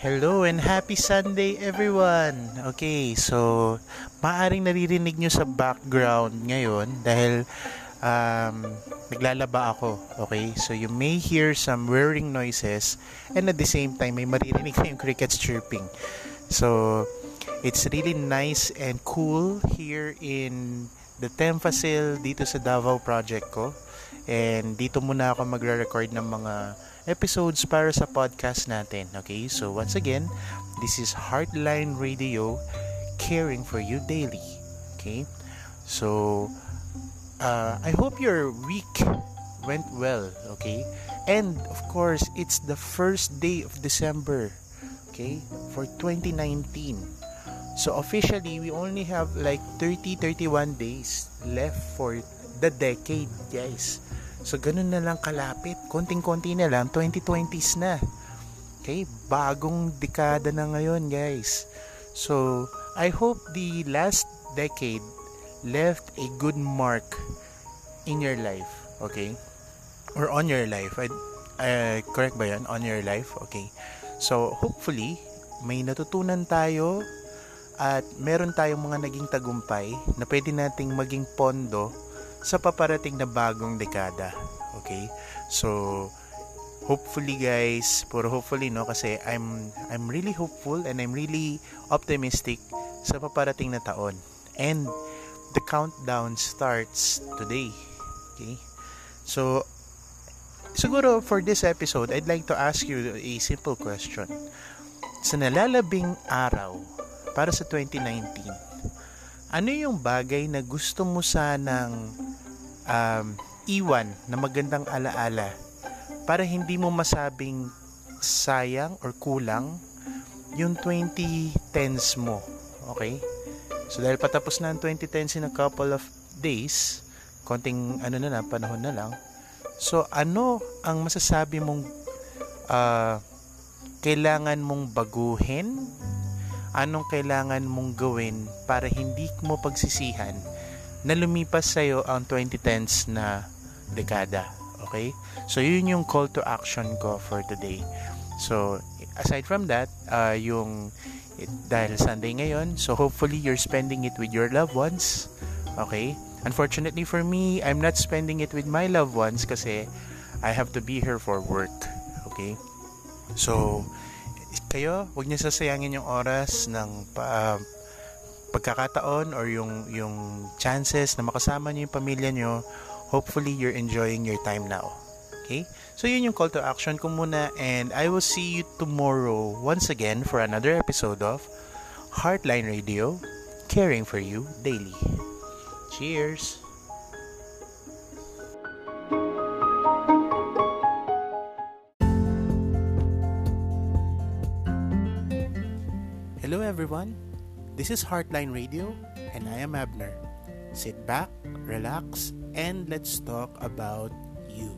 Hello and happy Sunday everyone! Okay, so maaring naririnig nyo sa background ngayon dahil um, naglalaba ako. Okay, so you may hear some whirring noises and at the same time may maririnig kayong crickets chirping. So, it's really nice and cool here in the Tempasil dito sa Davao project ko. And dito muna ako magre-record ng mga episodes para sa podcast natin. Okay, so once again, this is Heartline Radio, caring for you daily. Okay, so uh, I hope your week went well. Okay, and of course, it's the first day of December. Okay, for 2019. So officially, we only have like 30 31 days left for the decade, guys. So, ganun na lang kalapit. Konting-konti na lang, 2020s na. Okay? Bagong dekada na ngayon, guys. So, I hope the last decade left a good mark in your life. Okay? Or on your life. I, uh, correct ba yan? On your life? Okay. So, hopefully, may natutunan tayo at meron tayong mga naging tagumpay na pwede nating maging pondo sa paparating na bagong dekada. Okay? So, hopefully guys, puro hopefully no kasi I'm I'm really hopeful and I'm really optimistic sa paparating na taon. And the countdown starts today. Okay? So, siguro for this episode, I'd like to ask you a simple question. Sa nalalabing araw para sa 2019, ano yung bagay na gusto mo sanang um, iwan na magandang alaala para hindi mo masabing sayang or kulang yung 2010s mo. Okay? So dahil patapos na ang 2010s in a couple of days, konting ano na lang, panahon na lang. So ano ang masasabi mong uh, kailangan mong baguhin anong kailangan mong gawin para hindi mo pagsisihan na lumipas sa'yo ang 2010s na dekada. Okay? So, yun yung call to action ko for today. So, aside from that, uh, yung dahil Sunday ngayon, so hopefully you're spending it with your loved ones. Okay? Unfortunately for me, I'm not spending it with my loved ones kasi I have to be here for work. Okay? So, kayo, huwag niyo sasayangin yung oras ng uh, pagkakataon or yung yung chances na makasama niyo yung pamilya niyo. Hopefully you're enjoying your time now. Okay? So yun yung call to action ko muna and I will see you tomorrow once again for another episode of Heartline Radio, caring for you daily. Cheers. Hello, everyone. This is Heartline Radio, and I am Abner. Sit back, relax, and let's talk about you.